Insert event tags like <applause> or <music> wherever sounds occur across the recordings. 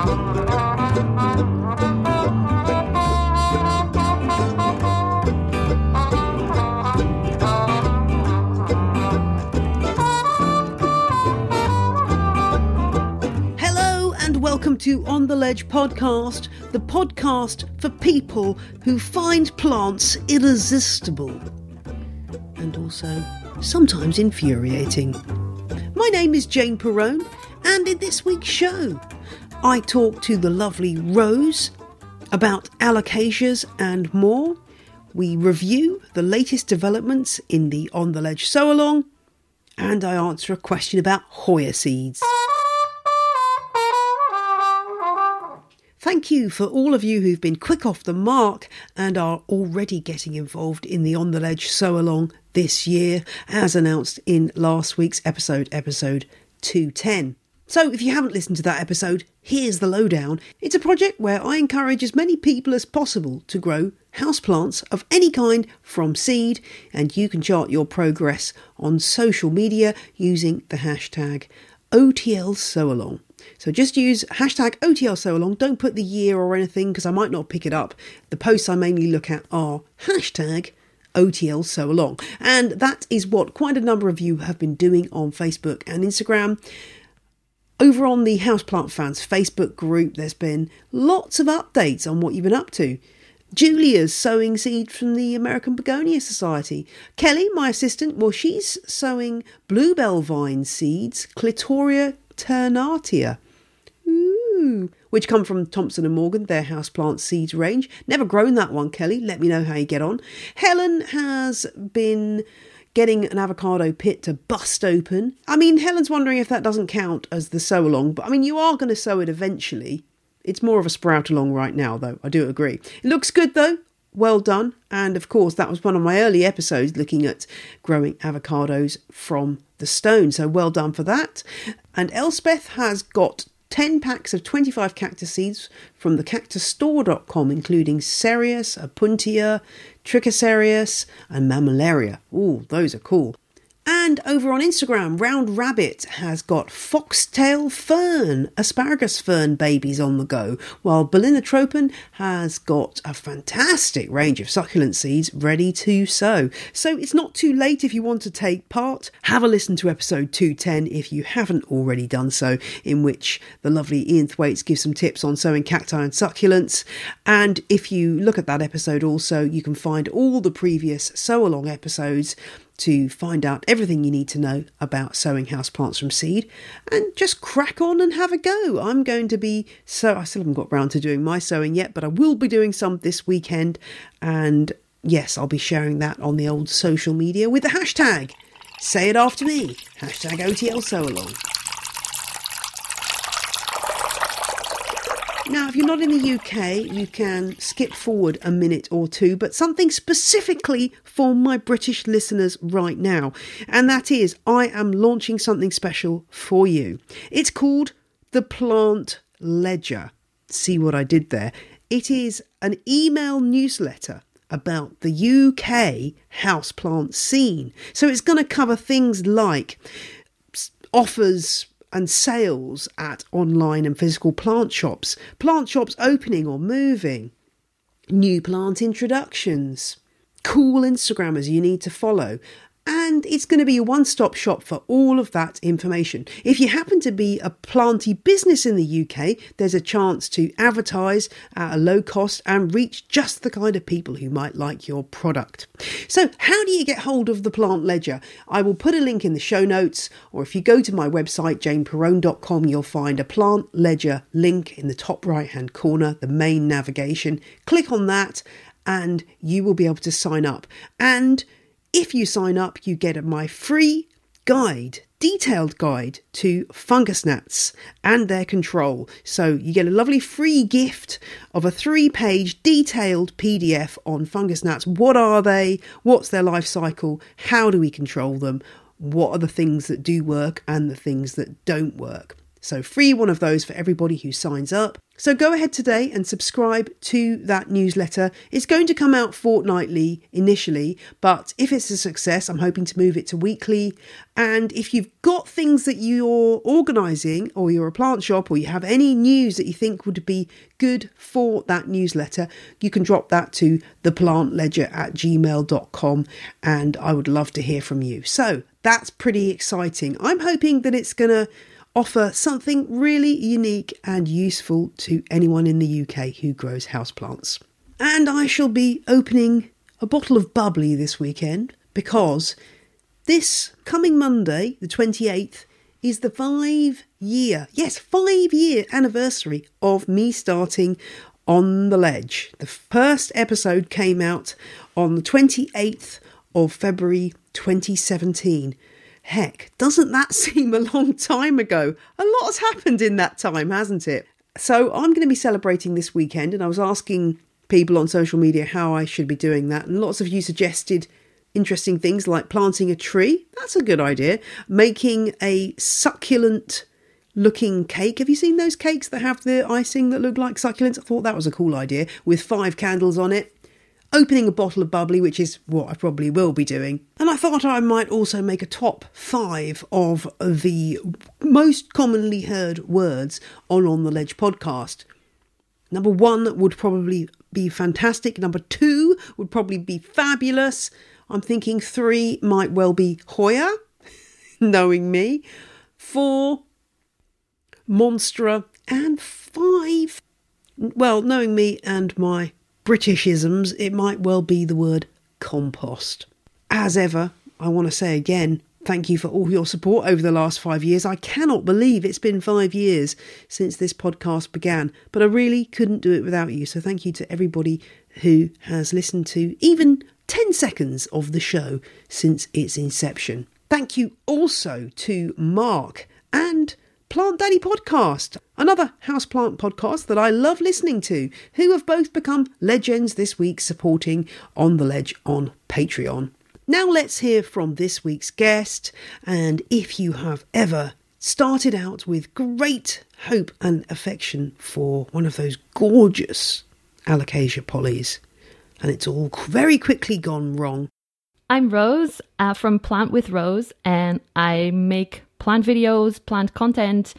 Hello and welcome to On the Ledge podcast, the podcast for people who find plants irresistible and also sometimes infuriating. My name is Jane Perrone, and in this week's show, I talk to the lovely Roos about alocasias and more. We review the latest developments in the On the Ledge sow along, and I answer a question about Hoya seeds. Thank you for all of you who've been quick off the mark and are already getting involved in the On the Ledge sow along this year, as announced in last week's episode, episode 210. So, if you haven't listened to that episode, here's the lowdown. It's a project where I encourage as many people as possible to grow houseplants of any kind from seed, and you can chart your progress on social media using the hashtag OTL Sow Along. So just use hashtag OTL Along. Don't put the year or anything because I might not pick it up. The posts I mainly look at are hashtag OTL Sow Along. And that is what quite a number of you have been doing on Facebook and Instagram. Over on the Houseplant Fans Facebook group, there's been lots of updates on what you've been up to. Julia's sowing seed from the American Begonia Society. Kelly, my assistant, well, she's sowing bluebell vine seeds, Clitoria ternatia. Ooh, which come from Thompson and Morgan, their houseplant seeds range. Never grown that one, Kelly. Let me know how you get on. Helen has been getting an avocado pit to bust open. I mean, Helen's wondering if that doesn't count as the sow along, but I mean, you are going to sow it eventually. It's more of a sprout along right now, though. I do agree. It looks good, though. Well done. And of course, that was one of my early episodes looking at growing avocados from the stone. So well done for that. And Elspeth has got 10 packs of 25 cactus seeds from the cactusstore.com, including Cereus, Opuntia, Trichocereus, and Mammillaria. Ooh, those are cool. And over on Instagram, Round Rabbit has got foxtail fern, asparagus fern babies on the go, while Tropin has got a fantastic range of succulent seeds ready to sow. So it's not too late if you want to take part. Have a listen to episode 210 if you haven't already done so, in which the lovely Ian Thwaites gives some tips on sowing cacti and succulents. And if you look at that episode also, you can find all the previous sow along episodes to find out everything you need to know about sowing houseplants from seed and just crack on and have a go. I'm going to be so I still haven't got round to doing my sowing yet, but I will be doing some this weekend and yes, I'll be sharing that on the old social media with the hashtag. Say it after me. Hashtag OTL Sow Along. Now, if you're not in the UK, you can skip forward a minute or two, but something specifically for my British listeners right now, and that is I am launching something special for you. It's called the Plant Ledger. See what I did there? It is an email newsletter about the UK houseplant scene. So it's going to cover things like offers and sales at online and physical plant shops, plant shops opening or moving, new plant introductions, cool Instagrammers you need to follow, and it's going to be a one stop shop for all of that information. If you happen to be a planty business in the UK, there's a chance to advertise at a low cost and reach just the kind of people who might like your product. So, how do you get hold of the Plant Ledger? I will put a link in the show notes, or if you go to my website, janeperrone.com, you'll find a Plant Ledger link in the top right hand corner, the main navigation. Click on that, and you will be able to sign up. And if you sign up, you get my free guide, detailed guide to fungus gnats and their control. So you get a lovely free gift of a three page detailed PDF on fungus gnats. What are they? What's their life cycle? How do we control them? What are the things that do work and the things that don't work? So, free one of those for everybody who signs up. So go ahead today and subscribe to that newsletter. It's going to come out fortnightly initially, but if it's a success, I'm hoping to move it to weekly. And if you've got things that you're organising, or you're a plant shop, or you have any news that you think would be good for that newsletter, you can drop that to theplantledger at gmail.com and I would love to hear from you. So that's pretty exciting. I'm hoping that it's going to offer something really unique and useful to anyone in the UK who grows houseplants. And I shall be opening a bottle of bubbly this weekend because this coming Monday, the 28th, is the five year, yes, five year anniversary of me starting on the ledge. The first episode came out on the 28th of February 2017. Heck, doesn't that <laughs> seem a long time ago? A lot has happened in that time, hasn't it? So I'm going to be celebrating this weekend, and I was asking people on social media how I should be doing that, and lots of you suggested interesting things like planting a tree. That's a good idea. Making a succulent looking cake. Have you seen those cakes that have the icing that look like succulents? I thought that was a cool idea with five candles on it opening a bottle of bubbly, which is what I probably will be doing. And I thought I might also make a top five of the most commonly heard words on On the Ledge podcast. Number one would probably be fantastic. Number two would probably be fabulous. I'm thinking three might well be Hoya, <laughs> knowing me. Four, Monstera. And five, well, knowing me and my Britishisms, it might well be the word compost. As ever, I want to say again, thank you for all your support over the last five years. I cannot believe it's been five years since this podcast began, but I really couldn't do it without you. So thank you to everybody who has listened to even 10 seconds of the show since its inception. Thank you also to Mark and Plant Daddy Podcast, another houseplant podcast that I love listening to, who have both become legends this week supporting On the Ledge on Patreon. Now let's hear from this week's guest, and if you have ever started out with great hope and affection for one of those gorgeous alocasia pollies, and it's all very quickly gone wrong. I'm Roos uh, from Plant with Roos, and I make plant videos, plant content.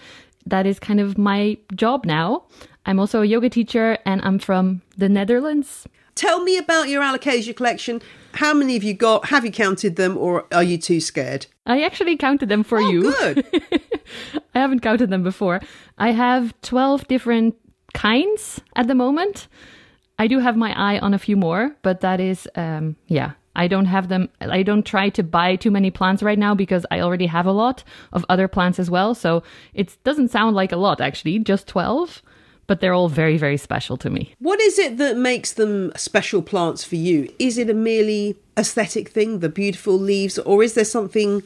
That is kind of my job now. I'm also a yoga teacher and I'm from the Netherlands. Tell me about your alocasia collection. How many have you got? Have you counted them or are you too scared? I actually counted them for oh, you. Good. <laughs> I haven't counted them before. I have 12 different kinds at the moment. I do have my eye on a few more, but that is, um, yeah, I don't have them. I don't try to buy too many plants right now because I already have a lot of other plants as well. So it doesn't sound like a lot actually, just 12, but they're all very, very special to me. What is it that makes them special plants for you? Is it a merely aesthetic thing, the beautiful leaves, or is there something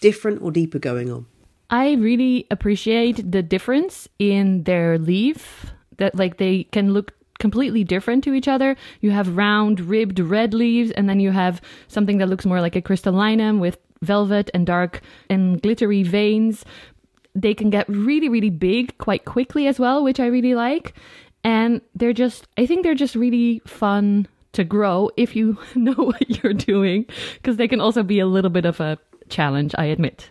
different or deeper going on? I really appreciate the difference in their leaf that like they can look completely different to each other. You have round, ribbed red leaves, and then you have something that looks more like a crystallinum with velvet and dark and glittery veins. They can get really, really big quite quickly as well, which I really like. And they're just, I think they're just really fun to grow if you <laughs> know what you're doing, because they can also be a little bit of a challenge, I admit.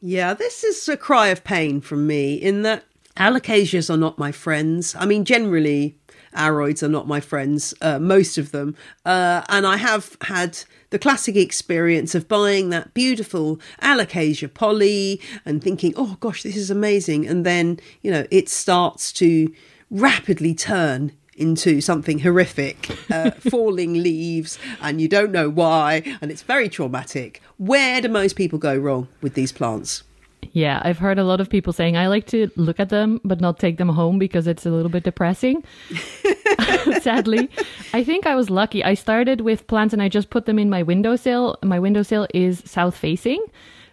Yeah, this is a cry of pain from me in that alocasias are not my friends. I mean, generally, aroids are not my friends, uh, most of them. Uh, and I have had the classic experience of buying that beautiful alocasia polly and thinking, oh gosh, this is amazing. And then, you know, it starts to rapidly turn into something horrific, uh, <laughs> falling leaves, and you don't know why, and it's very traumatic. Where do most people go wrong with these plants? Yeah, I've heard a lot of people saying I like to look at them but not take them home because it's a little bit depressing. <laughs> Sadly, I think I was lucky. I started with plants and I just put them in my windowsill. My windowsill is south facing.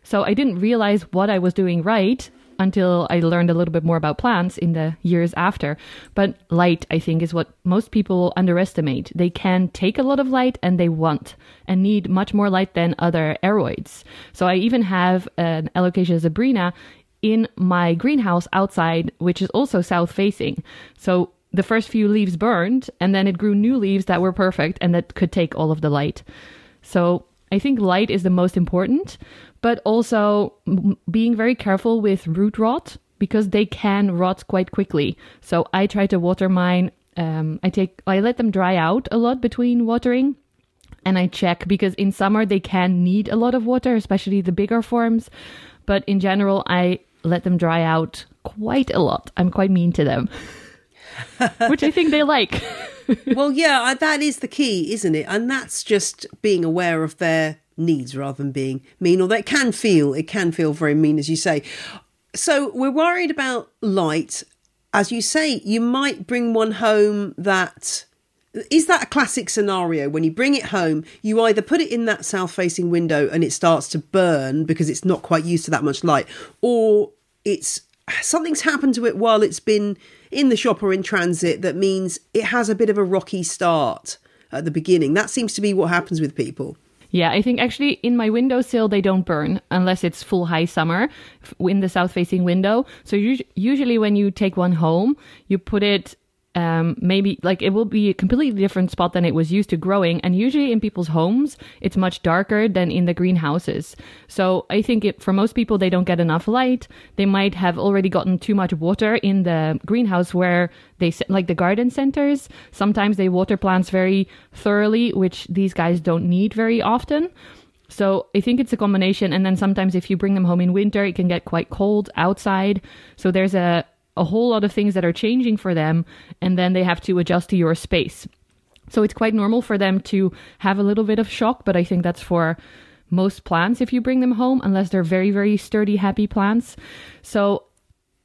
So I didn't realize what I was doing right until I learned a little bit more about plants in the years after. But light, I think, is what most people underestimate. They can take a lot of light and they want and need much more light than other aroids. So I even have an Alocasia zebrina in my greenhouse outside, which is also south facing. So the first few leaves burned, and then it grew new leaves that were perfect and that could take all of the light. So I think light is the most important, but also m- being very careful with root rot because they can rot quite quickly. So I try to water mine. Um, I take I let them dry out a lot between watering and I check because in summer they can need a lot of water, especially the bigger forms. But in general, I let them dry out quite a lot. I'm quite mean to them, <laughs> which I think they like. well, yeah, that is the key, isn't it? And that's just being aware of their needs rather than being mean. Although it can feel, it can feel very mean, as you say. So we're worried about light. As you say, you might bring one home that is that a classic scenario when you bring it home you either put it in that south facing window and it starts to burn because it's not quite used to that much light or it's something's happened to it while it's been in the shop or in transit that means it has a bit of a rocky start at the beginning that seems to be what happens with people Yeah, I think actually in my windowsill they don't burn unless it's full high summer in the south facing window. So usually when you take one home, you put it um, maybe like it will be a completely different spot than it was used to growing. And usually in people's homes, it's much darker than in the greenhouses. So I think it, for most people, they don't get enough light. They might have already gotten too much water in the greenhouse where they like the garden centers. Sometimes they water plants very thoroughly, which these guys don't need very often. So I think it's a combination. And then sometimes if you bring them home in winter, it can get quite cold outside. So there's a, a whole lot of things that are changing for them. And then they have to adjust to your space. So it's quite normal for them to have a little bit of shock, but I think that's for most plants if you bring them home, unless they're very, very sturdy, happy plants. So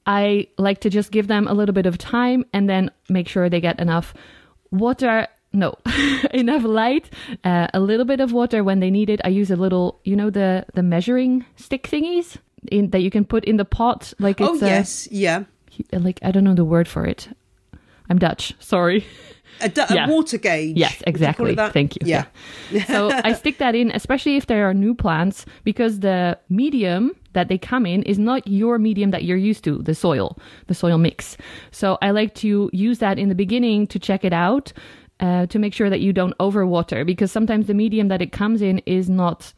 I like to just give them a little bit of time and then make sure they get enough water. No, <laughs> enough light, uh, a little bit of water when they need it. I use a little, you know, the the measuring stick thingies in that you can put in the pot. Like oh a- yes yeah like I don't know the word for it. I'm Dutch. Sorry. a, du- a water gauge Yes, Would you exactly. Thank you. yeah so <laughs> I stick that in, especially if there are new plants, because the medium that they come in is not your medium that you're used to, the soil, the soil mix. So I like to use that in the beginning to check it out, uh, to make sure that you don't overwater, because sometimes the medium that it comes in is not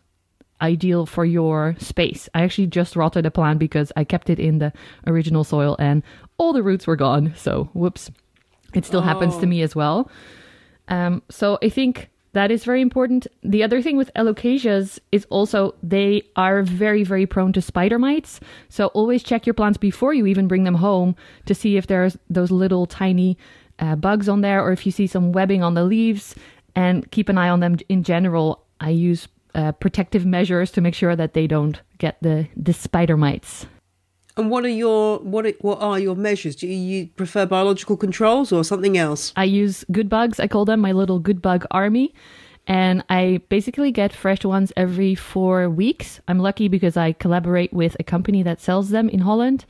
ideal for your space. I actually just rotted a plant because I kept it in the original soil and all the roots were gone. So whoops. It still happens to me as well. Um, so I think that is very important. The other thing with alocasias is also they are very, very prone to spider mites. So always check your plants before you even bring them home to see if there's those little tiny uh, bugs on there or if you see some webbing on the leaves and keep an eye on them in general. I use uh, protective measures to make sure that they don't get the, the spider mites. and what are your what are, what are your measures do you, you prefer biological controls or something else I use good bugs. I call them my little good bug army. And I basically get fresh ones every four weeks. I'm lucky because I collaborate with a company that sells them in Holland.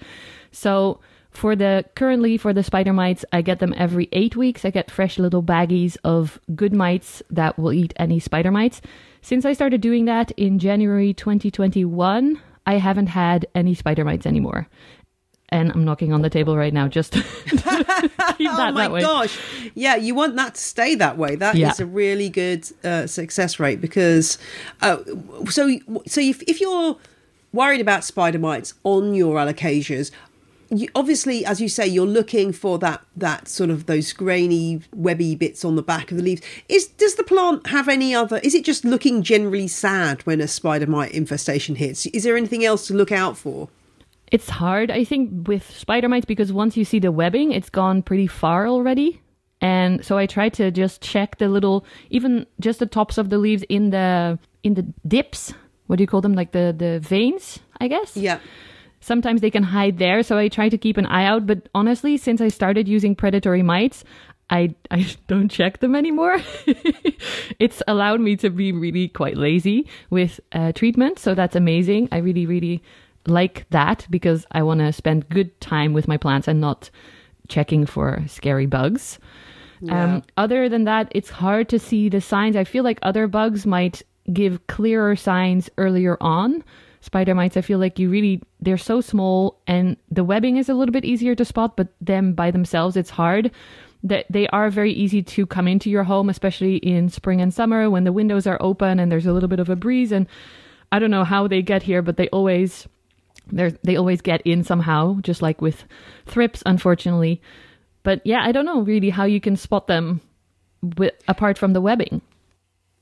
So for the currently for the spider mites, I get them every eight weeks. I get fresh little baggies of good mites that will eat any spider mites. Since I started doing that in January 2021, I haven't had any spider mites anymore. And I'm knocking on the table right now just <laughs> to keep <laughs> that oh my gosh yeah you want that to stay that way That is Yeah. a really good uh, success rate because uh, so so if, if you're worried about spider mites on your alocasias you, obviously as you say you're looking for that that sort of those grainy webby bits on the back of the leaves is does the plant have any other is it just looking generally sad when a spider mite infestation hits is there anything else to look out for It's hard, I think, with spider mites because once you see the webbing, it's gone pretty far already. And so I try to just check the little, even just the tops of the leaves in the in the dips. What do you call them? Like the the veins, I guess. yeah Sometimes they can hide there, so I try to keep an eye out. But honestly, since I started using predatory mites, I I <laughs> don't check them anymore. <laughs> it's allowed me to be really quite lazy with uh, treatment, so that's amazing. I really really like that because I want to spend good time with my plants and not checking for scary bugs. Yeah. Um, other than that, it's hard to see the signs. I feel like other bugs might give clearer signs earlier on. Spider mites, I feel like you really they're so small and the webbing is a little bit easier to spot, but them by themselves it's hard. That they are very easy to come into your home, especially in spring and summer when the windows are open and there's a little bit of a breeze. And I don't know how they get here, but they always they always get in somehow, just like with thrips, unfortunately. But yeah, I don't know really how you can spot them with, apart from the webbing.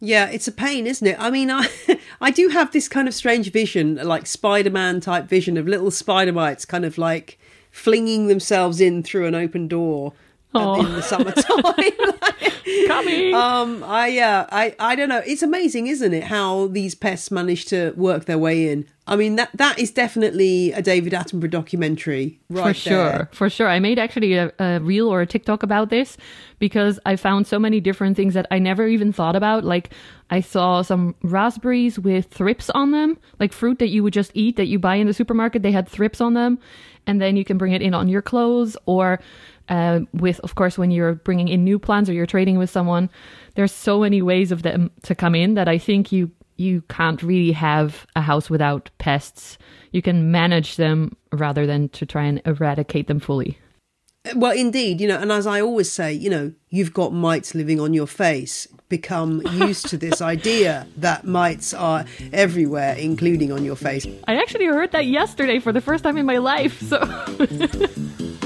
Yeah, it's a pain, isn't it? I mean, I <laughs> I do have this kind of strange vision, like Spider-Man type vision of little spider mites kind of like flinging themselves in through an open door In the summertime. <laughs> <laughs> Coming. um, I yeah, I I don't know. It's amazing, isn't it, how these pests manage to work their way in? I mean, that that is definitely a David Attenborough documentary, right for sure there. for sure i made actually a, a reel or a tiktok about this because i found so many different things that i never even thought about like i saw some raspberries with thrips on them like fruit that you would just eat that you buy in the supermarket they had thrips on them and then you can bring it in on your clothes or uh, with of course when you're bringing in new plants or you're trading with someone there's so many ways of them to come in that i think you you can't really have a house without pests you can manage them rather than to try and eradicate them fully Well, indeed, you know, and as I always say, you know, you've got mites living on your face. Become used to this idea that mites are everywhere, including on your face. I actually heard that yesterday for the first time in my life. So <laughs>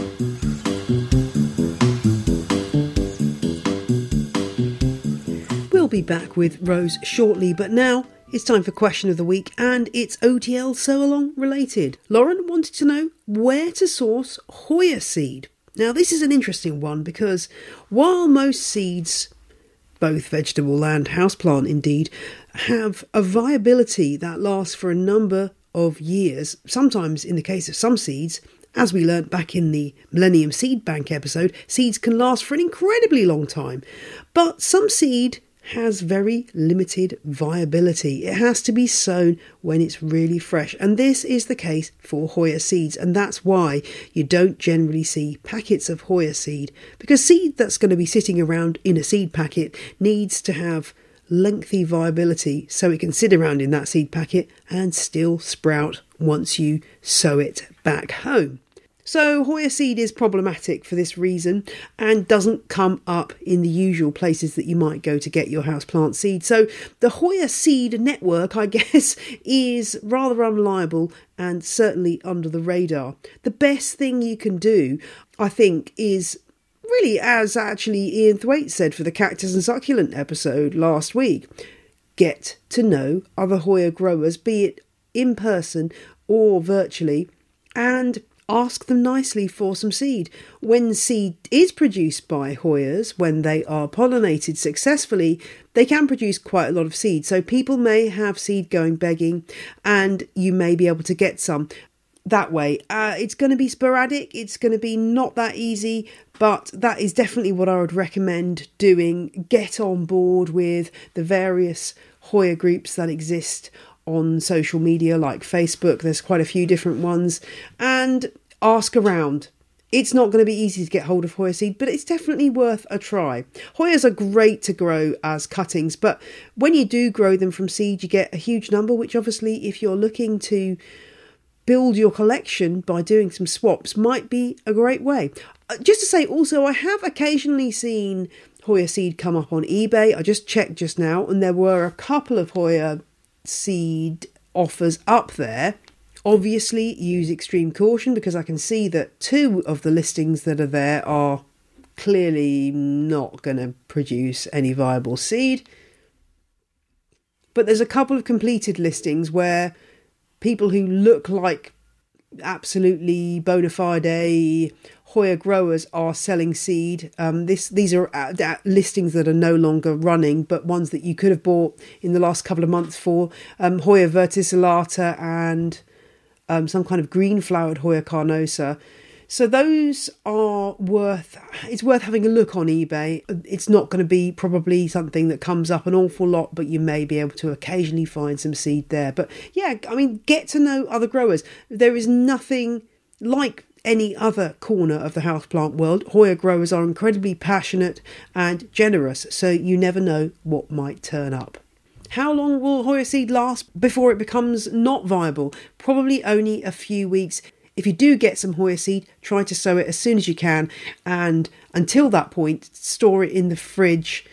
be back with Roos shortly, but now it's time for question of the week, and it's OTL sow along related. Lauren wanted to know where to source Hoya seed. Now, this is an interesting one because while most seeds, both vegetable and houseplant indeed, have a viability that lasts for a number of years, sometimes in the case of some seeds, as we learnt back in the Millennium Seed Bank episode, seeds can last for an incredibly long time. But some seed has very limited viability. It has to be sown when it's really fresh, and this is the case for Hoya seeds, and that's why you don't generally see packets of Hoya seed because seed that's going to be sitting around in a seed packet needs to have lengthy viability so it can sit around in that seed packet and still sprout once you sow it back home. So, Hoya seed is problematic for this reason and doesn't come up in the usual places that you might go to get your houseplant seed. So, the Hoya seed network, I <laughs> guess, is rather unreliable and certainly under the radar. The best thing you can do, I think, is really as actually Ian Thwaite said for the Cactus and Succulent episode last week get to know other Hoya growers, be it in person or virtually, and ask them nicely for some seed. When seed is produced by Hoyas, when they are pollinated successfully, they can produce quite a lot of seed. So people may have seed going begging, and you may be able to get some that way. Uh, it's going to be sporadic, it's going to be not that easy, but that is definitely what I would recommend doing. Get on board with the various Hoya groups that exist on social media like Facebook, there's quite a few different ones, and ask around. It's not going to be easy to get hold of Hoya seed, but it's definitely worth a try. Hoyas are great to grow as cuttings, but when you do grow them from seed, you get a huge number, which obviously, if you're looking to build your collection by doing some swaps, might be a great way. Uh, Just to say, also, I have occasionally seen Hoya seed come up on eBay. I just checked just now, and there were a couple of Hoya seed offers up there. Obviously, use extreme caution because I can see that two of the listings that are there are clearly not going to produce any viable seed. But there's a couple of completed listings where people who look like absolutely bona fide Hoya growers are selling seed. Um, this these are uh, uh, listings that are no longer running, but ones that you could have bought in the last couple of months for um, Hoya verticillata and um, some kind of green flowered Hoya carnosa. So those are worth. It's worth having a look on eBay. It's not going to be probably something that comes up an awful lot, but you may be able to occasionally find some seed there. But yeah, I mean, get to know other growers. There is nothing like any other corner of the houseplant world. Hoya growers are incredibly passionate and generous, so you never know what might turn up. How long will Hoya seed last before it becomes not viable? Probably only a few weeks. If you do get some Hoya seed, try to sow it as soon as you can, and until that point, store it in the fridge,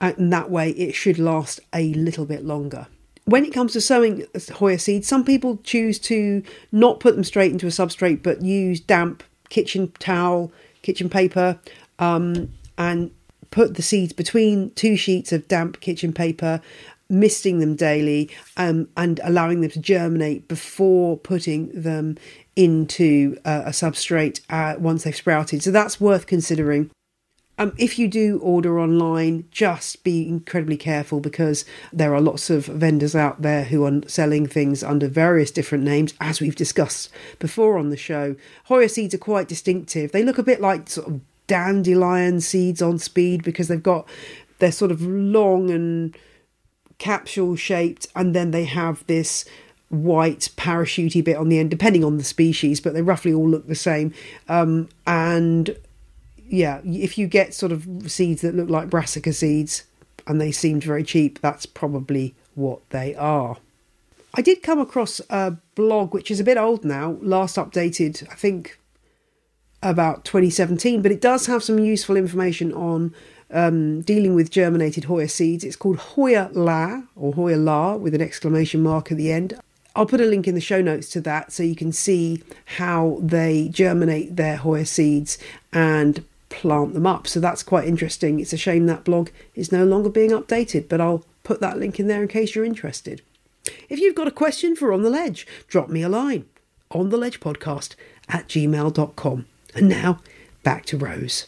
and that way it should last a little bit longer. When it comes to sowing Hoya seeds, some people choose to not put them straight into a substrate but use damp kitchen towel, kitchen paper, um, and put the seeds between two sheets of damp kitchen paper misting them daily um, and allowing them to germinate before putting them into uh, a substrate uh, once they've sprouted. So that's worth considering. Um, if you do order online, just be incredibly careful because there are lots of vendors out there who are selling things under various different names, as we've discussed before on the show. Hoya seeds are quite distinctive. They look a bit like sort of dandelion seeds on speed because they've got they're sort of long and capsule shaped, and then they have this white parachutey bit on the end, depending on the species, but they roughly all look the same. Um, and yeah, if you get sort of seeds that look like brassica seeds and they seemed very cheap, that's probably what they are. I did come across a blog which is a bit old now, last updated, I think, about 2017, but it does have some useful information on um, dealing with germinated Hoya seeds. It's called Hoya La or Hoya La with an exclamation mark at the end. I'll put a link in the show notes to that so you can see how they germinate their Hoya seeds and plant them up. So that's quite interesting. It's a shame that blog is no longer being updated, but I'll put that link in there in case you're interested. If you've got a question for On the Ledge, drop me a line on the ledge podcast at gmail.com. And now back to Roos.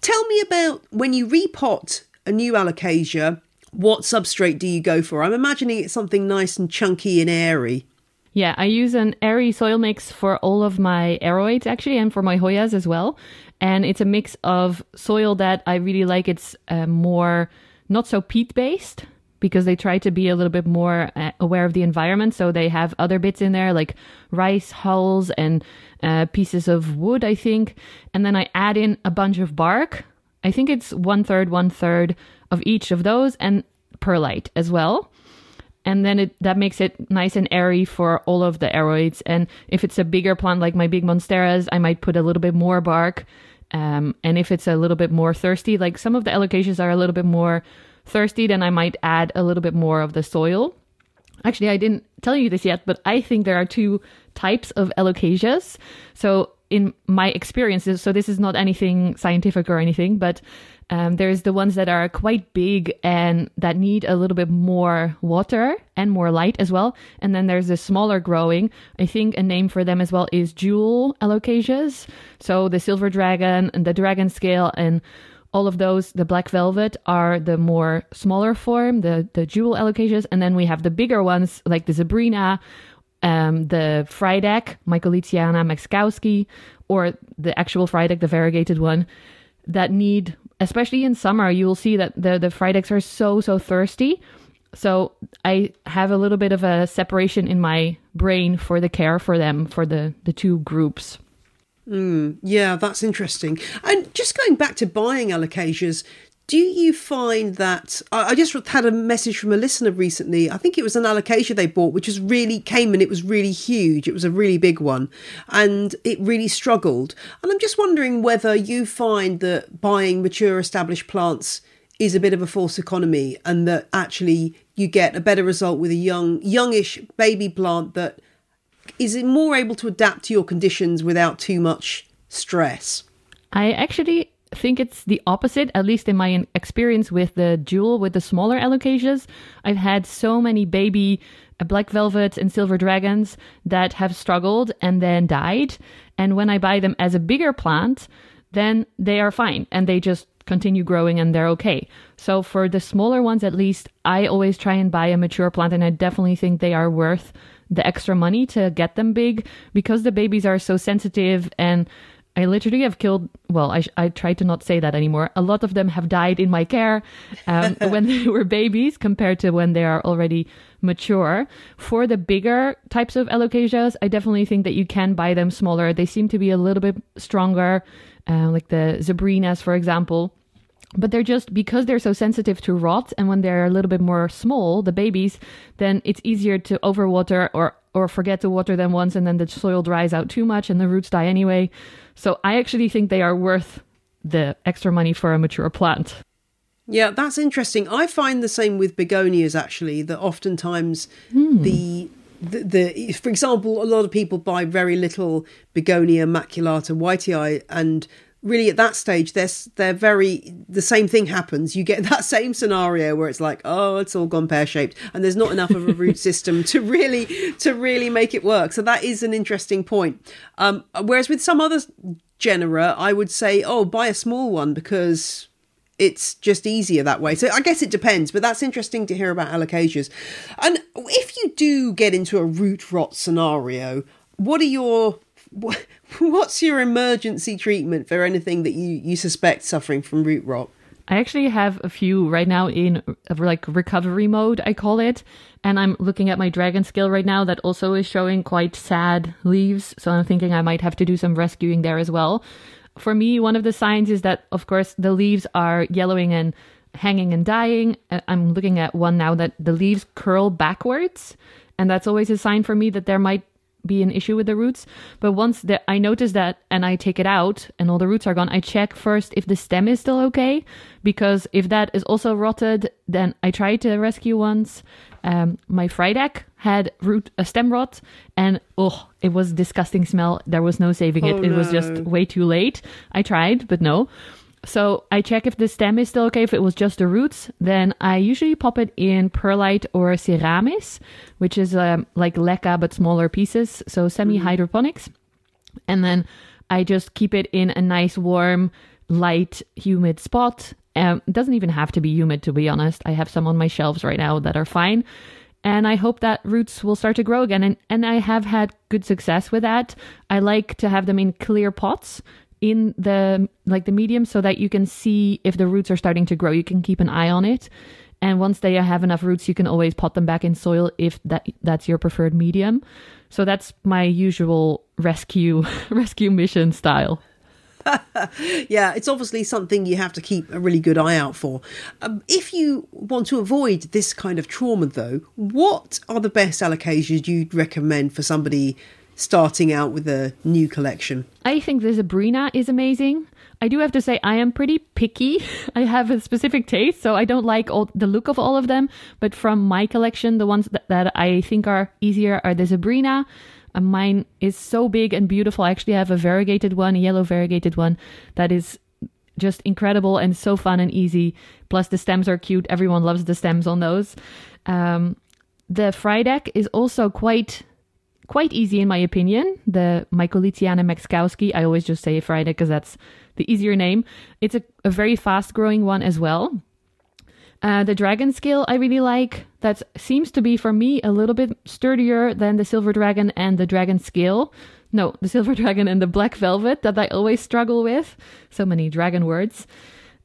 Tell me about when you repot a new alocasia, what substrate do you go for? I'm imagining it's something nice and chunky and airy. Yeah, I use an airy soil mix for all of my aroids actually and for my Hoyas as well. And it's a mix of soil that I really like. It's uh, more not so peat based because they try to be a little bit more uh, aware of the environment. So they have other bits in there like rice hulls and uh, pieces of wood, I think. And then I add in a bunch of bark. I think it's one third, one third of each of those and perlite as well. And then it that makes it nice and airy for all of the aroids. And if it's a bigger plant like my big monsteras, I might put a little bit more bark. Um, and if it's a little bit more thirsty, like some of the alocasias are a little bit more thirsty, then I might add a little bit more of the soil. Actually, I didn't tell you this yet, but I think there are two types of alocasias. So, in my experiences, so this is not anything scientific or anything, but um, there's the ones that are quite big and that need a little bit more water and more light as well. And then there's the smaller growing. I think a name for them as well is jewel alocasias. So the silver dragon and the dragon scale and all of those, the black velvet, are the more smaller form, the, the jewel alocasias. And then we have the bigger ones like the Zebrina, um, the Frydek, Micholitziana maxkowski, or the actual Frydek, the variegated one, that need, especially in summer, you will see that the, the Frydeks are so, so thirsty. So I have a little bit of a separation in my brain for the care for them, for the, the two groups. Mm, yeah, that's interesting. And just going back to buying alocasias, do you find that I just had a message from a listener recently? I think it was an alocasia they bought, which was really came and it was really huge. It was a really big one, and it really struggled. And I'm just wondering whether you find that buying mature established plants is a bit of a false economy, and that actually you get a better result with a young, youngish baby plant that is more able to adapt to your conditions without too much stress? I actually think it's the opposite, at least in my experience with the jewel, with the smaller alocasias. I've had so many baby uh, black velvets and silver dragons that have struggled and then died. And when I buy them as a bigger plant, then they are fine and they just continue growing and they're okay. So for the smaller ones, at least, I always try and buy a mature plant, and I definitely think they are worth the extra money to get them big because the babies are so sensitive and I literally have killed, well, I, I try to not say that anymore. A lot of them have died in my care um, <laughs> when they were babies compared to when they are already mature. For the bigger types of alocasias, I definitely think that you can buy them smaller. They seem to be a little bit stronger, uh, like the Zebrinas, for example. but they're just because they're so sensitive to rot and when they're a little bit more small the babies then it's easier to overwater or or forget to water them once and then the soil dries out too much and the roots die anyway so i actually think they are worth the extra money for a mature plant yeah, that's interesting. I find the same with begonias actually. That oftentimes hmm. the, the, the for example, a lot of people buy very little begonia maculata wightii, and really at that stage they're they're very the same thing happens you get <laughs> that same scenario where it's like oh it's all gone pear-shaped and there's not enough of a root system to really to really make it work so that is an interesting point um, whereas with some other genera i would say oh buy a small one because it's just easier that way. So I guess it depends, but that's interesting to hear about alocasias. And if you do get into a root rot scenario, what are your <laughs> what's your emergency treatment for anything that you you suspect suffering from root rot? I actually have a few right now in like recovery mode, I call it. And I'm looking at my dragon scale right now that also is showing quite sad leaves. So I'm thinking I might have to do some rescuing there as well for me, one of the signs is that, of course, the leaves are yellowing and hanging and dying. Uh, I'm looking at one now that the leaves curl backwards. And that's always a sign for me that there might be an issue with the roots. But once that I notice that and I take it out and all the roots are gone, I check first if the stem is still okay. Because if that is also rotted, then I try to rescue once. Um, my Frydek had root a stem rot, and oh, it was disgusting smell. There was no saving it. Oh, it no. was just way too late. I tried, but no. So I check if the stem is still okay. If it was just the roots, then I usually pop it in perlite or Seramis, which is um, like leca but smaller pieces, so semi hydroponics. And then I just keep it in a nice, warm, light, humid spot. Um, it doesn't even have to be humid, to be honest. I have some on my shelves right now that are fine. And I hope that roots will start to grow again. And, and I have had good success with that. I like to have them in clear pots in the like the medium so that you can see if the roots are starting to grow. You can keep an eye on it. And once they have enough roots, you can always pot them back in soil if that that's your preferred medium. So that's my usual rescue <laughs> rescue mission style. <laughs> yeah, it's obviously something you have to keep a really good eye out for. Um, if you want to avoid this kind of trauma, though, what are the best alocasias you'd recommend for somebody starting out with a new collection? I think the Zebrina is amazing. I do have to say I am pretty picky. <laughs> I have a specific taste, so I don't like all the look of all of them. But from my collection, the ones that, that I think are easier are the Zebrina, and mine is so big and beautiful. I actually have a variegated one, a yellow variegated one that is just incredible and so fun and easy. Plus, the stems are cute. Everyone loves the stems on those. Um, the Frydek is also quite quite easy in my opinion. The Micholitziana Mexkowski, I always just say Frydek because that's the easier name. It's a, a very fast growing one as well. Uh, the dragon scale I really like. That seems to be for me a little bit sturdier than the silver dragon and the dragon scale. No, the <laughs> silver dragon and the black velvet that I always struggle with. So many dragon words.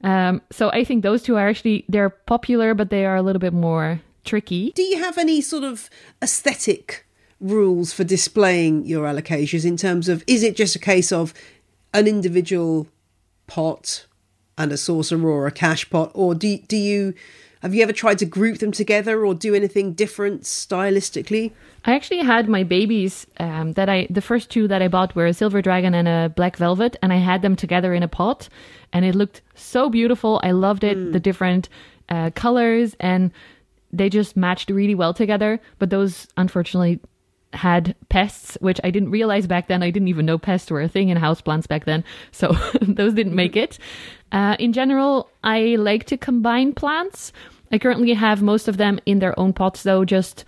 Um, so I think those two are actually they're popular, but they are a little bit more tricky. Do you have any sort of aesthetic rules for displaying your alocasias in terms of is it just a case of an individual pot and a saucer or a cache pot, or do do you have you ever tried to group them together or do anything different stylistically? I actually had my babies um, that I the first two that I bought were a silver dragon and a black velvet, and I had them together in a pot, and it looked so beautiful. I loved it, mm. the different uh, colors, and they just matched really well together. But those unfortunately had pests, which I didn't realize back then. I didn't even know pests were a thing in houseplants back then. So <laughs> those didn't make it. Uh, in general, I like to combine plants. I currently have most of them in their own pots, though, just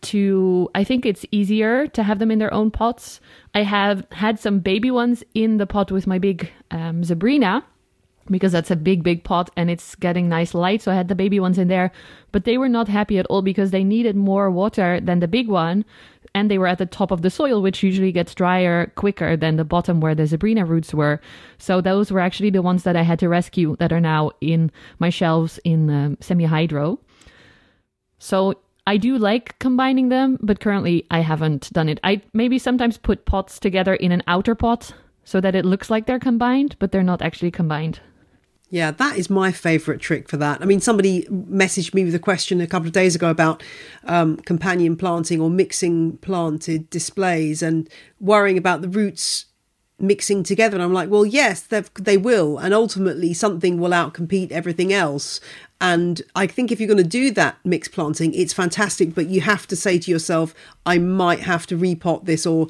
to, I think it's easier to have them in their own pots. I have had some baby ones in the pot with my big um, Zebrina because that's a big, big pot and it's getting nice light. So I had the baby ones in there, but they were not happy at all because they needed more water than the big one and they were at the top of the soil, which usually gets drier quicker than the bottom where the Zebrina roots were. So those were actually the ones that I had to rescue that are now in my shelves in um, semi hydro. So I do like combining them, but currently I haven't done it. I maybe sometimes put pots together in an outer pot so that it looks like they're combined, but they're not actually combined. Yeah, that is my favourite trick for that. I mean, somebody messaged me with a question a couple of days ago about um, companion planting or mixing planted displays and worrying about the roots mixing together. And I'm like, well, yes, they will. And ultimately, something will outcompete everything else. And I think if you're going to do that mixed planting, it's fantastic. But you have to say to yourself, I might have to repot this or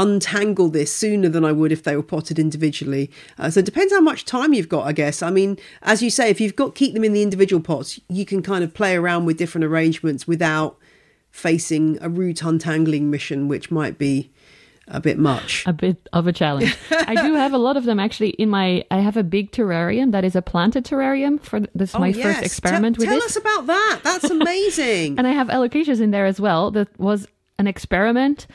untangle this sooner than I would if they were potted individually. Uh, so it depends how much time you've got, I guess. I mean, as you say, if you've got keep them in the individual pots, you can kind of play around with different arrangements without facing a root untangling mission, which might be a bit much. A bit of a challenge. I do have a lot of them actually in my. I have a big terrarium that is a planted terrarium for this. Oh, my yes. first experiment T- with tell it. Tell us about that. That's <laughs> amazing. and I have alocasias in there as well. That was an experiment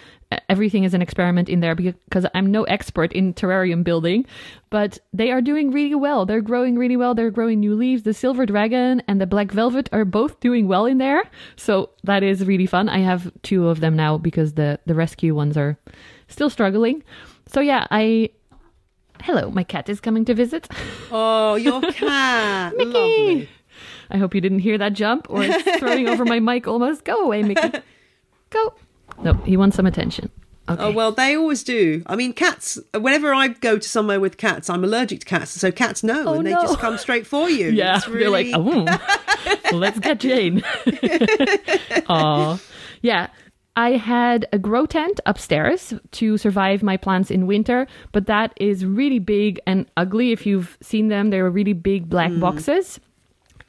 everything is an experiment in there because I'm no expert in terrarium building, but they are doing really well. They're growing really well. They're growing new leaves. The silver dragon and the black velvet are both doing well in there. So that is really fun. I have two of them now because the the rescue ones are still struggling. So yeah, I Hello, my cat is coming to visit. Oh, your <laughs> cat. Mickey. Lovely. I hope you didn't hear that jump or it's throwing over my mic almost. Go away, Mickey. <laughs> Go. No, he wants some attention. Okay. Oh well, they always do. I mean, cats. Whenever I go to somewhere with cats, I'm allergic to cats, so cats know, oh, and they no. just come straight for you. <laughs> Yeah, really... they're like, oh, <laughs> let's get Jane. <laughs> Aw, yeah. I had a grow tent upstairs to survive my plants in winter, but that is really big and ugly. If you've seen them, they're really big black mm. boxes.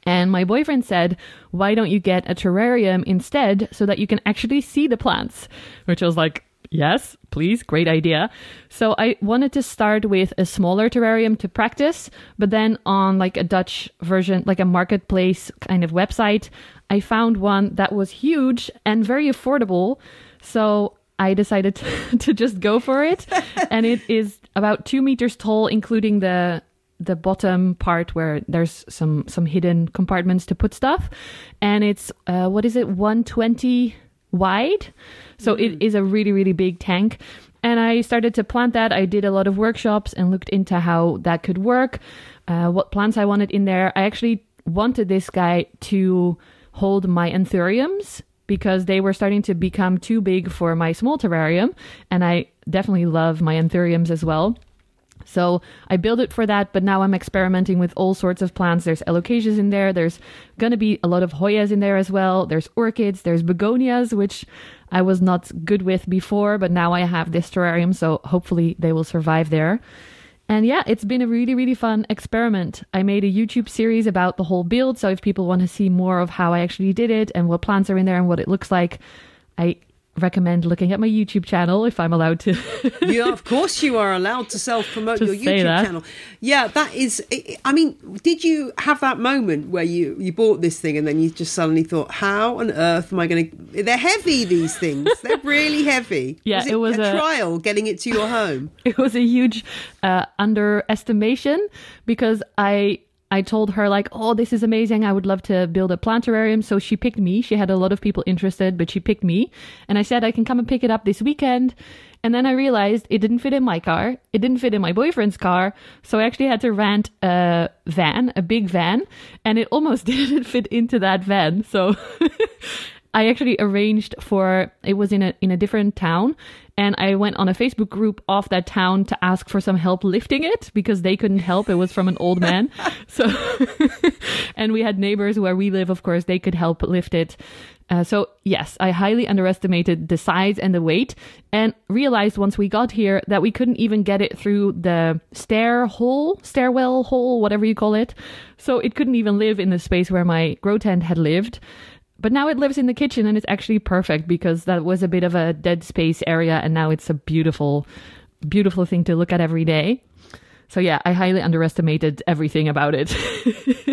And my boyfriend said, Why don't you get a terrarium instead so that you can actually see the plants? Which I was like, Yes, please, great idea. So I wanted to start with a smaller terrarium to practice, but then on like a Dutch version, like a marketplace kind of website, I found one that was huge and very affordable. So I decided to, <laughs> to just go for it. <laughs> and it is about two meters tall, including the the bottom part where there's some some hidden compartments to put stuff. And it's uh, what is it? 120 wide. So mm. it is a really really big tank. And i started to plant that. I did a lot of workshops and looked into how that could work uh, what plants i wanted in there. I actually wanted this guy to hold my anthuriums because they were starting to become too big for my small terrarium. And i definitely love my anthuriums as well so I built it for that, but now I'm experimenting with all sorts of plants. There's alocasias in there. There's going to be a lot of Hoyas in there as well. There's orchids. There's begonias, which I was not good with before, but now I have this terrarium, so hopefully they will survive there. And yeah, it's been a really, really fun experiment. I made a YouTube series about the whole build, so if people want to see more of how I actually did it and what plants are in there and what it looks like, I recommend looking at my YouTube channel if I'm allowed to. <laughs> yeah, of course you are allowed to self promote your YouTube channel. Yeah, that is. I mean, did you have that moment where you you bought this thing and then you just suddenly thought, how on earth am I going to? They're heavy. These things. <laughs> They're really heavy. Yeah, was it, it, was a, a, trial getting it to your home. <laughs> It was a huge uh, underestimation because I I told her like, "Oh, this is amazing. I would love to build a plant terrarium." So she picked me. She had a lot of people interested, but she picked me. And I said, "I can come and pick it up this weekend." And then I realized it didn't fit in my car. It didn't fit in my boyfriend's car. So I actually had to rent a van, a big van, and it almost <laughs> didn't fit into that van. So <laughs> I actually arranged for it was in a in a different town and I went on a Facebook group of that town to ask for some help lifting it because they couldn't help. It was from an old man. <laughs> so, <laughs> and we had neighbors where we live, of course, they could help lift it. Uh, so yes, I highly underestimated the size and the weight and realized once we got here that we couldn't even get it through the stair hole, stairwell hole, whatever you call it. So it couldn't even live in the space where my grow tent had lived. But now it lives in the kitchen and it's actually perfect because that was a bit of a dead space area and now it's a beautiful, beautiful thing to look at every day. So yeah, I highly underestimated everything about it.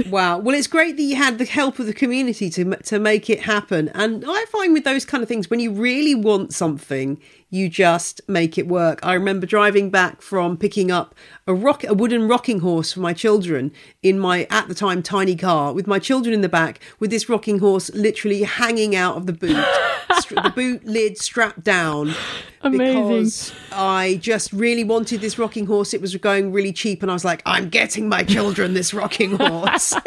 <laughs> wow. Well, it's great that you had the help of the community to to make it happen. And I find with those kind of things when you really want something, you just make it work. I remember driving back from picking up a rock a wooden rocking horse for my children in my at the time tiny car with my children in the back with this rocking horse literally hanging out of the boot <laughs> the boot lid strapped down Amazing. because I just really wanted this rocking horse. It was going really cheap, and I was like, I'm getting my children this rocking <laughs> horse. <laughs>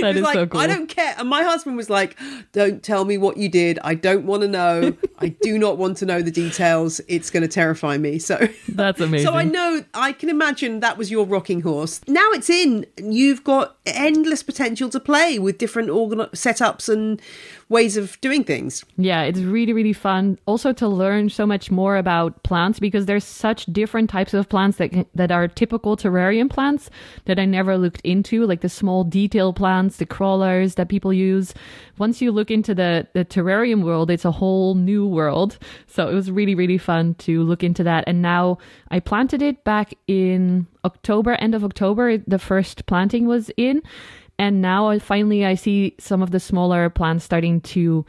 That is like, so cool. I don't care. And my husband was like, Don't tell me what you did. I don't want to know. I <laughs> do not want to know the details. It's going to terrify me. So That's amazing. So I know, I can imagine that was your rocking horse. Now it's in. You've got endless potential to play with different organ- setups and ways of doing things. Yeah, it's really, really fun. Also to learn so much more about plants because there's such different types of plants that that are typical terrarium plants that I never looked into, like the small detail plants, the crawlers that people use. Once you look into the the terrarium world, it's a whole new world. So it was really, really fun to look into that. And now I planted it back in October, end of October. The first planting was in and now finally I see some of the smaller plants starting to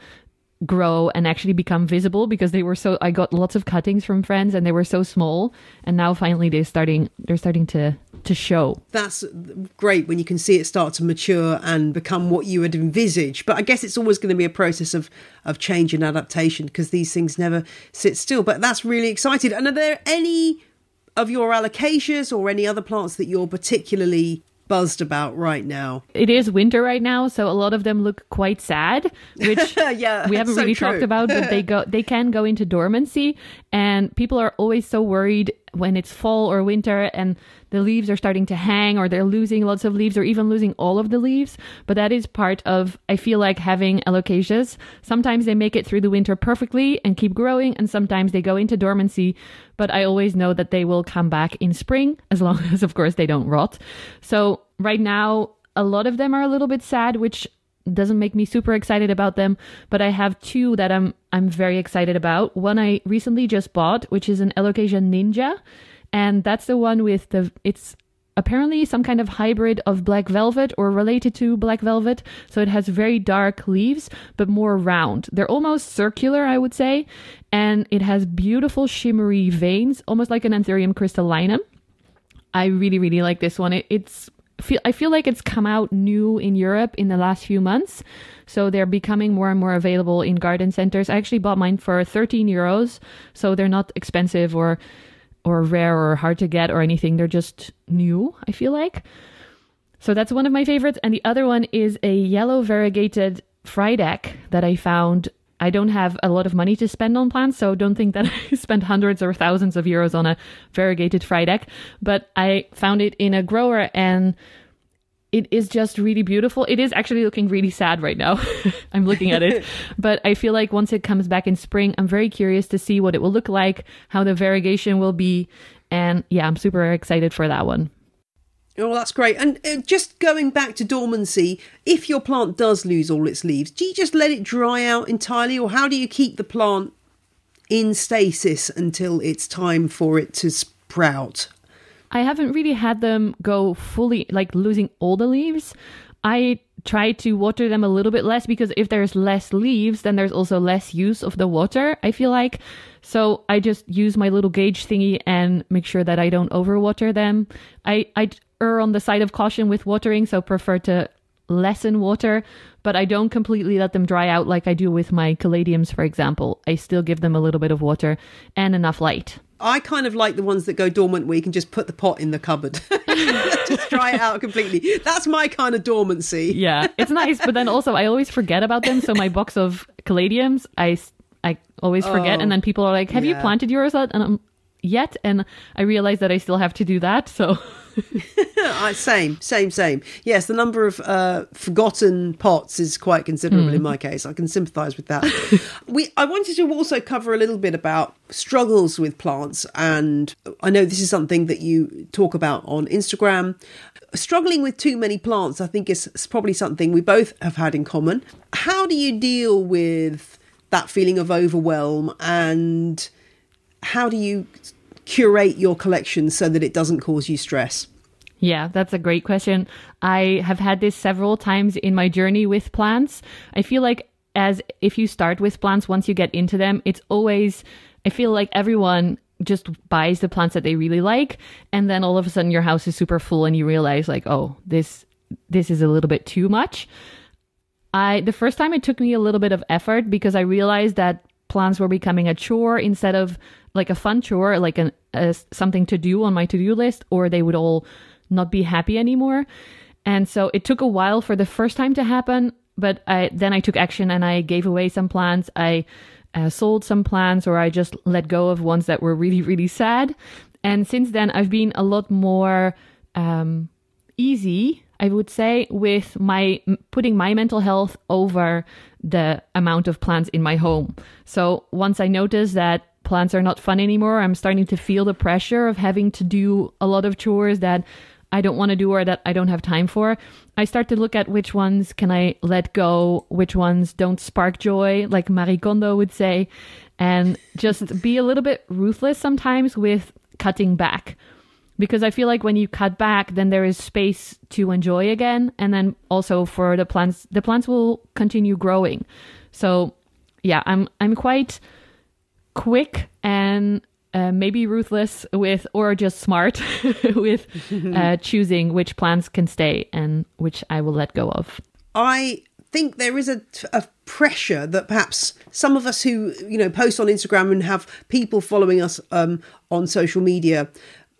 grow and actually become visible because they were so I got lots of cuttings from friends and they were so small and now finally they're starting they're starting to to show. That's great when you can see it start to mature and become what you had envisaged. But I guess it's always going to be a process of of change and adaptation because these things never sit still. But that's really exciting. And are there any of your alocasias or any other plants that you're particularly buzzed about right now? It is winter right now, so a lot of them look quite sad, which <laughs> Yeah, we haven't so really true. talked about, but they go they can go into dormancy and people are always so worried when it's fall or winter and the leaves are starting to hang or they're losing lots of leaves or even losing all of the leaves. But that is part of I feel like having alocasias. Sometimes they make it through the winter perfectly and keep growing and sometimes they go into dormancy, but I always know that they will come back in spring as long <laughs> as of course they don't rot. So right now a lot of them are a little bit sad, which doesn't make me super excited about them, but I have two that I'm I'm very excited about. One I recently just bought, which is an Alocasia Ninja, and that's the one with the it's apparently some kind of hybrid of black velvet or related to black velvet. So it has very dark leaves, but more round. They're almost circular, I would say, and it has beautiful shimmery veins, almost like an Anthurium crystallinum. I really, really like this one. It, it's feel I feel like it's come out new in Europe in the last few months, so they're becoming more and more available in garden centers. I actually bought mine for 13 euros, so they're not expensive or or rare or hard to get or anything. They're just new. I feel like. So that's one of my favorites, and the other one is a yellow variegated Frydek that I found. I don't have a lot of money to spend on plants, so don't think that <laughs> I spent hundreds or thousands of euros on a variegated Frydek. But I found it in a grower and it is just really beautiful. It is actually looking really sad right now. <laughs> I'm looking at it. <laughs> but I feel like once it comes back in spring, I'm very curious to see what it will look like, how the variegation will be. And yeah, I'm super excited for that one. Oh, that's great. And uh, just going back to dormancy, if your plant does lose all its leaves, do you just let it dry out entirely, or how do you keep the plant in stasis until it's time for it to sprout? I haven't really had them go fully, like losing all the leaves. I try to water them a little bit less because if there's less leaves, then there's also less use of the water, I feel like. So I just use my little gauge thingy and make sure that I don't overwater them. I, I err on the side of caution with watering, so prefer to lessen water, but I don't completely let them dry out like I do with my caladiums, for example. I still give them a little bit of water and enough light. I kind of like the ones that go dormant where you can just put the pot in the cupboard, <laughs> just dry it out completely. That's my kind of dormancy. yeah, it's nice, but then also I always forget about them. So my box of caladiums, I I always forget, Oh, and then people are like, "Have you planted yours yet?" And I'm um, yet, and I realize that I still have to do that. So <laughs> same, same, same. Yes, the number of uh, forgotten pots is quite considerable in my case. I can sympathise with that. <laughs> we, I wanted to also cover a little bit about struggles with plants, and I know this is something that you talk about on Instagram. Struggling with too many plants, I think, is is probably something we both have had in common. How do you deal with that feeling of overwhelm, and how do you curate your collection so that it doesn't cause you stress? Yeah, that's a great question. I have had this several times in my journey with plants. I feel like as if you start with plants, once you get into them, it's always, I feel like everyone just buys the plants that they really like. And then all of a sudden your house is super full and you realize like, oh, this, this is a little bit too much. I the first time it took me a little bit of effort because I realized that plants were becoming a chore instead of like a fun chore, like an a, something to do on my to do list, or they would all not be happy anymore. And so it took a while for the first time to happen, but I then I took action and I gave away some plants. I uh, sold some plants, or I just let go of ones that were really really sad. And since then, I've been a lot more um, easy I would say, with my putting my mental health over the amount of plants in my home. So once I notice that plants are not fun anymore, I'm starting to feel the pressure of having to do a lot of chores that I don't want to do or that I don't have time for. I start to look at which ones can I let go, which ones don't spark joy, like Marie Kondo would say, and just be a little bit ruthless sometimes with cutting back because I feel like when you cut back, then there is space to enjoy again, and then also for the plants, the plants will continue growing. So, yeah, I'm I'm quite quick and uh, maybe ruthless with, or just smart <laughs> with <laughs> uh, choosing which plants can stay and which I will let go of. I think there is a, a, pressure that perhaps some of us who you know post on Instagram and have people following us um, on social media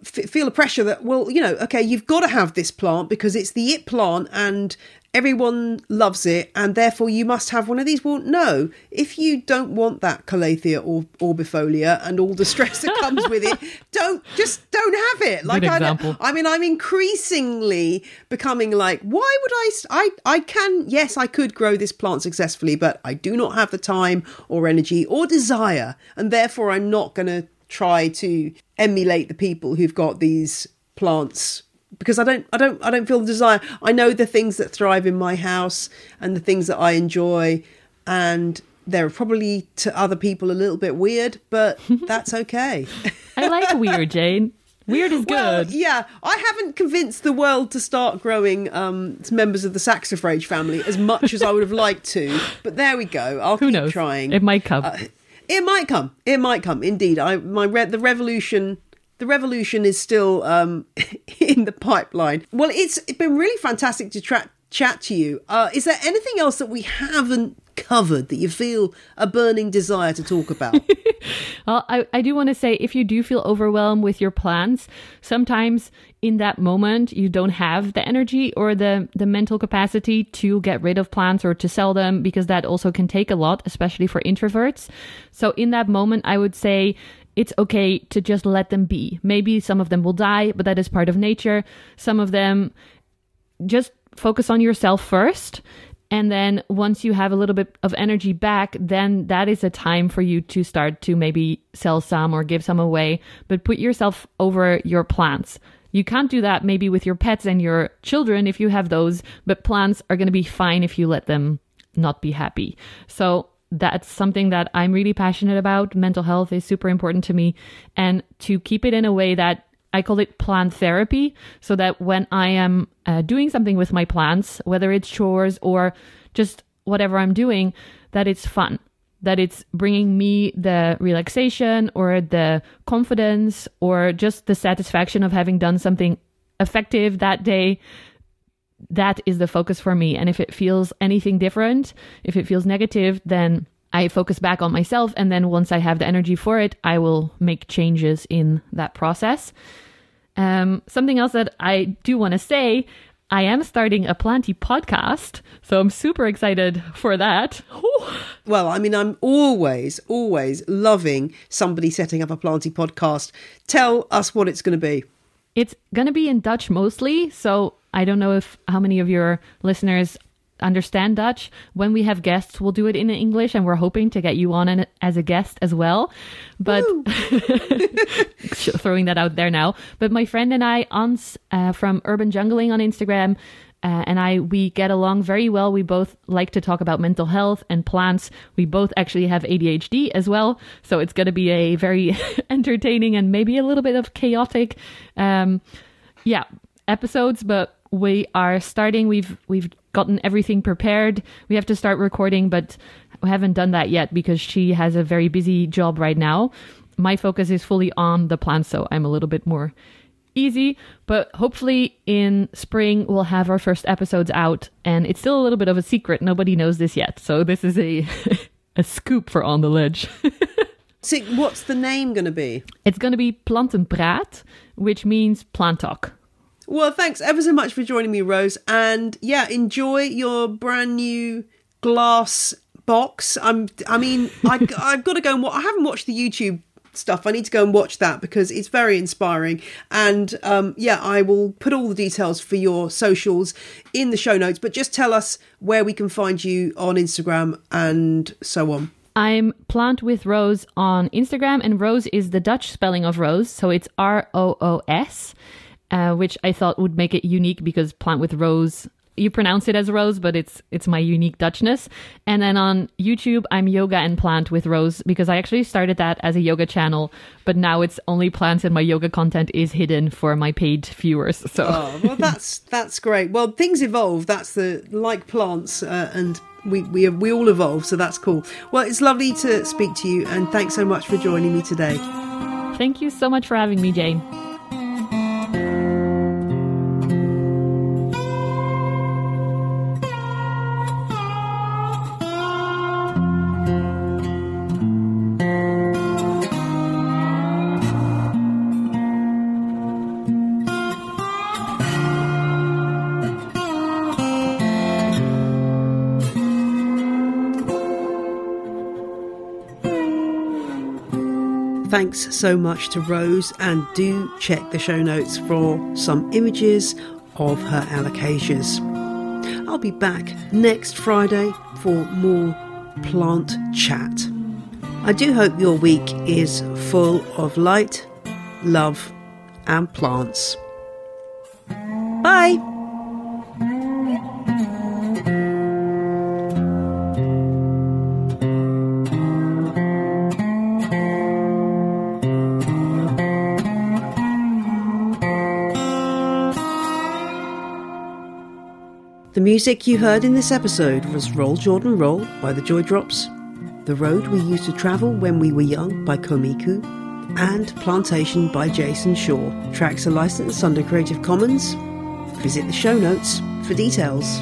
f- feel a pressure that well you know okay you've got to have this plant because it's the it plant and everyone loves it and therefore you must have one of these. Well no if you don't want that calathea or orbifolia and all the stress that comes with it <laughs> don't just don't have it. Like I, I mean i'm increasingly becoming like why would I, I i can yes i could grow this plant successfully but i do not have the time or energy or desire and therefore i'm not going to try to emulate the people who've got these plants because I don't I don't I don't feel the desire. I know the things that thrive in my house and the things that I enjoy and they're probably to other people a little bit weird, but <laughs> that's okay. I like weird, Jane. Weird is good. Well, yeah, I haven't convinced the world to start growing um, members of the saxifrage family as much as I would have liked to, but there we go. I'll Who keep knows? trying. It might come. Uh, it might come. It might come. Indeed, I my re- the revolution. The revolution is still um, <laughs> in the pipeline. Well, it's been really fantastic to tra- chat to you. Uh, is there anything else that we haven't covered that you feel a burning desire to talk about? <laughs> well, I, I do want to say if you do feel overwhelmed with your plans, sometimes in that moment you don't have the energy or the, the mental capacity to get rid of plants or to sell them because that also can take a lot, especially for introverts. So in that moment, I would say it's okay to just let them be. Maybe some of them will die, but that is part of nature. Some of them just focus on yourself first and then once you have a little bit of energy back, then that is a time for you to start to maybe sell some or give some away, but put yourself over your plants. You can't do that maybe with your pets and your children if you have those, but plants are going to be fine if you let them not be happy. So that's something that I'm really passionate about. Mental health is super important to me. And to keep it in a way that I call it plant therapy so that when I am uh, doing something with my plants, whether it's chores or just whatever I'm doing, that it's fun, that it's bringing me the relaxation or the confidence or just the satisfaction of having done something effective that day. That is the focus for me. And if it feels anything different, if it feels negative, then I focus back on myself. And then once I have the energy for it, I will make changes in that process. Um, something else that I do want to say I am starting a Planty podcast, so I'm super excited for that. <laughs> Well, I mean, I'm always, always loving somebody setting up a Planty podcast. Tell us what it's going to be. It's going to be in Dutch mostly, so I don't know if how many of your listeners understand Dutch. When we have guests, we'll do it in English, and we're hoping to get you on an, as a guest as well. But <laughs> throwing that out there now. But my friend and I, Ans uh, from Urban Jungling on Instagram, uh, and I, we get along very well. We both like to talk about mental health and plants. We both actually have ADHD as well. So it's going to be a very <laughs> entertaining and maybe a little bit of chaotic, um, yeah, episodes. But we are starting. We've, we've gotten everything prepared. We have to start recording, but we haven't done that yet because she has a very busy job right now. My focus is fully on the plant, so I'm a little bit more easy, but hopefully in spring we'll have our first episodes out and it's still a little bit of a secret. Nobody knows this yet. So this is a <laughs> a scoop for on the ledge. <laughs> So what's the name going to be? it's going to be Plantenpraat, which means plant talk. Well, thanks ever so much for joining me, Roos. And yeah, enjoy your brand new glass box. I'm. I mean, I, <laughs> I've got to go and watch. I haven't watched the YouTube stuff. I need to go and watch that because it's very inspiring. And um, yeah, I will put all the details for your socials in the show notes. But just tell us where we can find you on Instagram and so on. I'm Plant with Roos on Instagram, and Roos is the Dutch spelling of Rose, so it's R O O S, uh, which I thought would make it unique because Plant with Roos. You pronounce it as Rose, but it's it's my unique Dutchness. And then on YouTube, I'm Yoga and Plant with Roos because I actually started that as a yoga channel, but now it's only plants and my yoga content is hidden for my paid viewers. So Oh, well, <laughs> that's that's great. Well, things evolve. That's the like plants, uh, and we we we all evolve. So that's cool. Well, it's lovely to speak to you, and thanks so much for joining me today. thank you so much for having me, Jane. Thanks so much to Roos, and do check the show notes for some images of her alocasias. I'll be back next Friday for more plant chat. I do hope your week is full of light, love, and plants. Bye! Music you heard in this episode was Roll Jordan Roll by the Joy Drops, The Road We Used to Travel When We Were Young by Komiku, and Plantation by Jason Shaw. Tracks are licensed under Creative Commons. Visit the show notes for details.